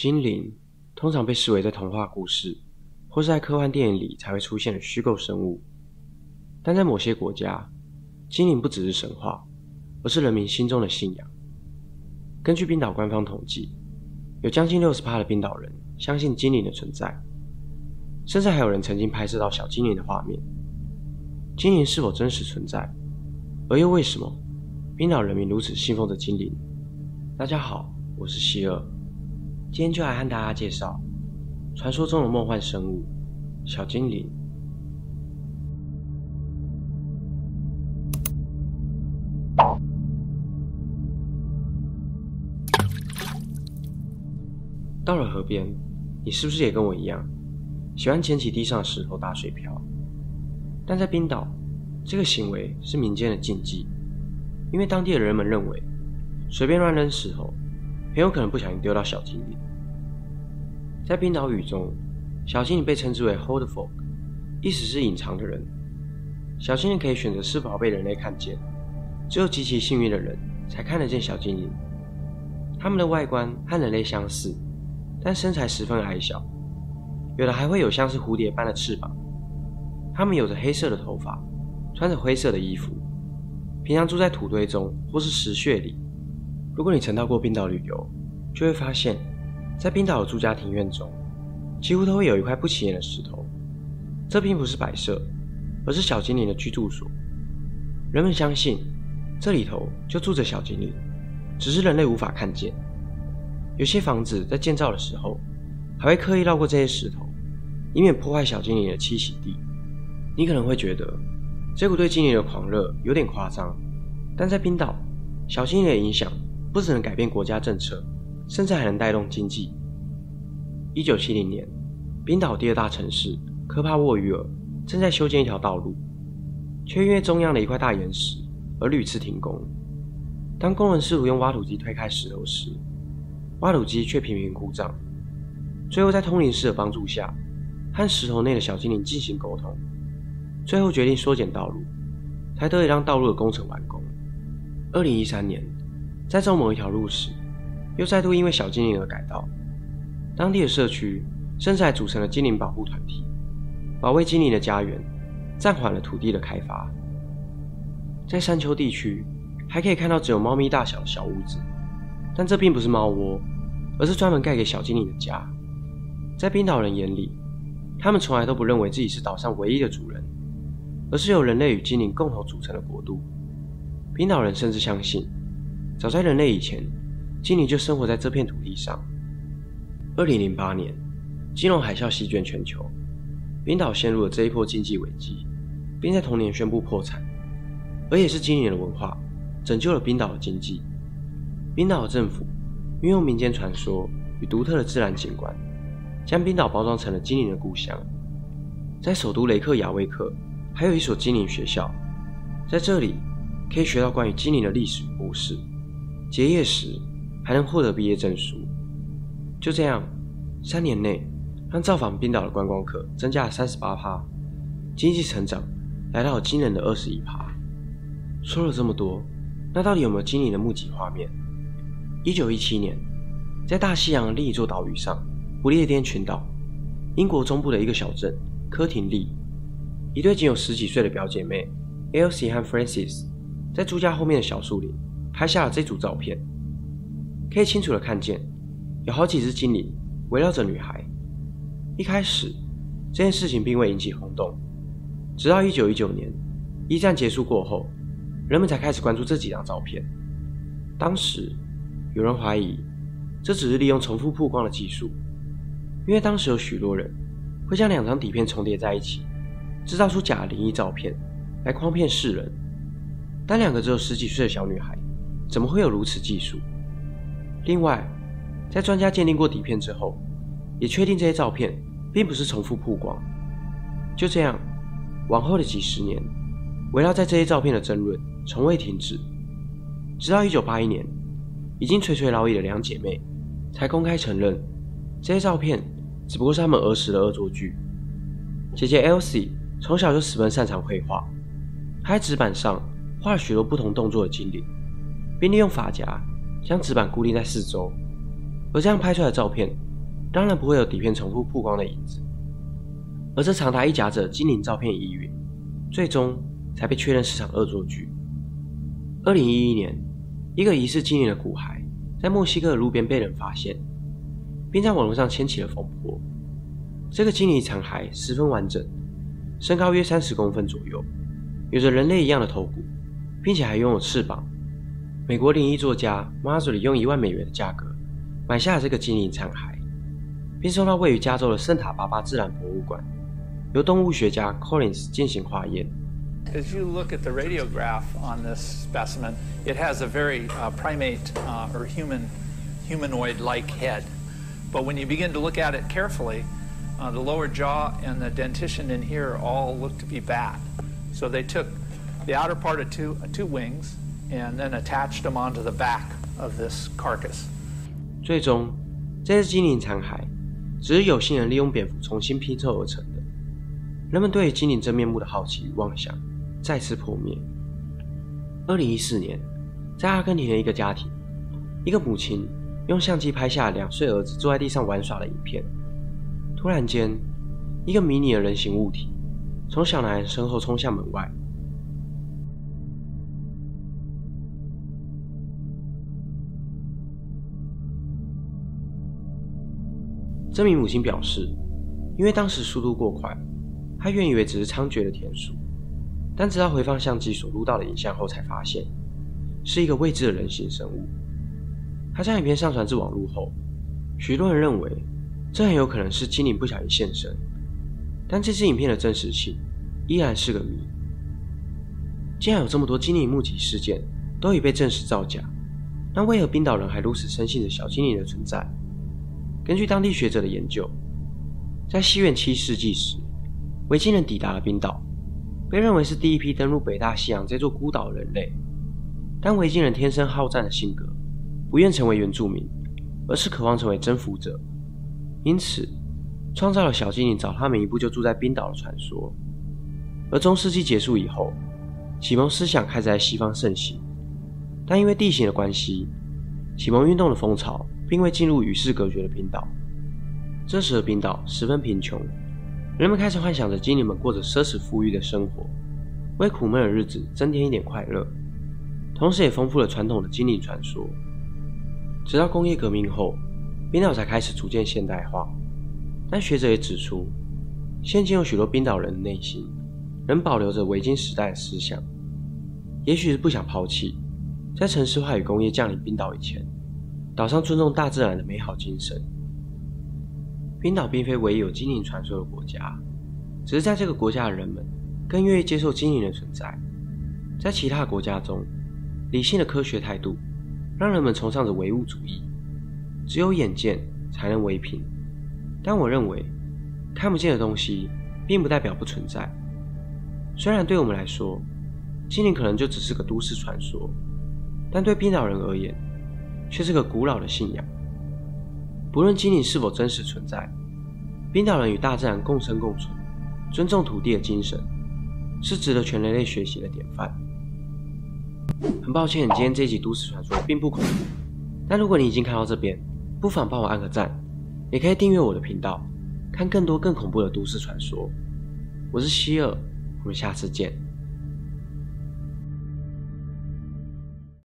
精灵通常被视为在童话故事或是在科幻电影里才会出现的虚构生物，但在某些国家，精灵不只是神话，而是人民心中的信仰。根据冰岛官方统计，有将近六十趴的冰岛人相信精灵的存在，甚至还有人曾经拍摄到小精灵的画面。精灵是否真实存在，而又为什么冰岛人民如此信奉着精灵？大家好，我是希尔。今天就来和大家介绍传说中的梦幻生物——小精灵。到了河边，你是不是也跟我一样，喜欢捡起地上的石头打水漂？但在冰岛，这个行为是民间的禁忌，因为当地的人们认为，随便乱扔石头。很有可能不小心丢到小精灵。在冰岛语中，小精灵被称之为 “hold folk”，意思是隐藏的人。小精灵可以选择是否被人类看见，只有极其幸运的人才看得见小精灵。它们的外观和人类相似，但身材十分矮小，有的还会有像是蝴蝶般的翅膀。它们有着黑色的头发，穿着灰色的衣服，平常住在土堆中或是石穴里。如果你曾到过冰岛旅游，就会发现，在冰岛的住家庭院中，几乎都会有一块不起眼的石头。这并不是摆设，而是小精灵的居住所。人们相信，这里头就住着小精灵，只是人类无法看见。有些房子在建造的时候，还会刻意绕过这些石头，以免破坏小精灵的栖息地。你可能会觉得，这股对精灵的狂热有点夸张，但在冰岛，小精灵的影响。不只能改变国家政策，甚至还能带动经济。一九七零年，冰岛第二大城市科帕沃鱼尔正在修建一条道路，却因为中央的一块大岩石而屡次停工。当工人试图用挖土机推开石头时，挖土机却频频故障。最后，在通灵师的帮助下，和石头内的小精灵进行沟通，最后决定缩减道路，才得以让道路的工程完工。二零一三年。在走某一条路时，又再度因为小精灵而改道。当地的社区甚至还组成了精灵保护团体，保卫精灵的家园，暂缓了土地的开发。在山丘地区，还可以看到只有猫咪大小的小屋子，但这并不是猫窝，而是专门盖给小精灵的家。在冰岛人眼里，他们从来都不认为自己是岛上唯一的主人，而是由人类与精灵共同组成的国度。冰岛人甚至相信。早在人类以前，精灵就生活在这片土地上。二零零八年，金融海啸席卷全球，冰岛陷入了这一波经济危机，并在同年宣布破产。而也是精灵的文化拯救了冰岛的经济。冰岛的政府运用民间传说与独特的自然景观，将冰岛包装成了精灵的故乡。在首都雷克雅未克，还有一所精灵学校，在这里可以学到关于精灵的历史与故事。结业时还能获得毕业证书。就这样，三年内让造访冰岛的观光客增加了三十八趴，经济成长来到了惊人的二十一趴。说了这么多，那到底有没有惊人的目击画面？一九一七年，在大西洋另一座岛屿上——不列颠群岛，英国中部的一个小镇科廷利，一对仅有十几岁的表姐妹 Elsie 和 Francis，在住家后面的小树林。拍下了这组照片，可以清楚的看见，有好几只精灵围绕着女孩。一开始，这件事情并未引起轰动，直到一九一九年，一战结束过后，人们才开始关注这几张照片。当时，有人怀疑这只是利用重复曝光的技术，因为当时有许多人会将两张底片重叠在一起，制造出假灵异照片来诓骗世人。但两个只有十几岁的小女孩。怎么会有如此技术？另外，在专家鉴定过底片之后，也确定这些照片并不是重复曝光。就这样，往后的几十年，围绕在这些照片的争论从未停止，直到1981年，已经垂垂老矣的两姐妹才公开承认，这些照片只不过是他们儿时的恶作剧。姐姐 Elsie 从小就十分擅长绘画，她在纸板上画了许多不同动作的精灵。并利用发夹将纸板固定在四周，而这样拍出来的照片当然不会有底片重复曝光的影子。而这长达一甲子的精灵照片疑云，最终才被确认是场恶作剧。二零一一年，一个疑似精灵的骨骸在墨西哥的路边被人发现，并在网络上掀起了风波。这个精灵残骸十分完整，身高约三十公分左右，有着人类一样的头骨，并且还拥有翅膀。美国灵异作家 Marjorie 用一万美元的价格买下了这个精灵残骸，并送到位于加州的圣塔芭芭自然博物馆，由动物学家 Collins 进行化验。As you look at the radiograph on this specimen, it has a very uh, primate uh, or human, humanoid-like head. But when you begin to look at it carefully, uh, the lower jaw and the dentition in here all look to be bat. So they took the outer part of two, two wings and then attached them onto the back of this carcass. 最终，这只精灵残骸只是有心人利用蝙蝠重新拼凑而成的。人们对精灵真面目的好奇与妄想再次破灭。二零一四年，在阿根廷的一个家庭，一个母亲用相机拍下两岁儿子坐在地上玩耍的影片。突然间，一个迷你的人形物体从小男孩身后冲向门外。这名母亲表示，因为当时速度过快，她原以为只是猖獗的田鼠，但直到回放相机所录到的影像后，才发现是一个未知的人形生物。她将影片上传至网络后，许多人认为。这很有可能是精灵不小心现身，但这支影片的真实性依然是个谜。既然有这么多精灵目击事件都已被证实造假，那为何冰岛人还如此深信着小精灵的存在？根据当地学者的研究，在西元七世纪时，维京人抵达了冰岛，被认为是第一批登陆北大西洋这座孤岛的人类。但维京人天生好战的性格，不愿成为原住民，而是渴望成为征服者。因此，创造了小精灵早他们一步就住在冰岛的传说。而中世纪结束以后，启蒙思想开始在西方盛行，但因为地形的关系，启蒙运动的风潮并未进入与世隔绝的冰岛。这时的冰岛十分贫穷，人们开始幻想着精灵们过着奢侈富裕的生活，为苦闷的日子增添一点快乐，同时也丰富了传统的精灵传说。直到工业革命后。冰岛才开始逐渐现代化，但学者也指出，现今有许多冰岛人的内心仍保留着维京时代的思想，也许是不想抛弃，在城市化与工业降临冰岛以前，岛上尊重大自然的美好精神。冰岛并非唯一有精灵传说的国家，只是在这个国家的人们更愿意接受精灵的存在。在其他国家中，理性的科学态度让人们崇尚着唯物主义。只有眼见才能为凭，但我认为看不见的东西并不代表不存在。虽然对我们来说，精灵可能就只是个都市传说，但对冰岛人而言，却是个古老的信仰。不论精灵是否真实存在，冰岛人与大自然共生共存，尊重土地的精神，是值得全人类学习的典范。很抱歉，今天这集都市传说并不恐怖，但如果你已经看到这边，不妨帮我按个赞，也可以订阅我的频道，看更多更恐怖的都市传说。我是希尔，我们下次见。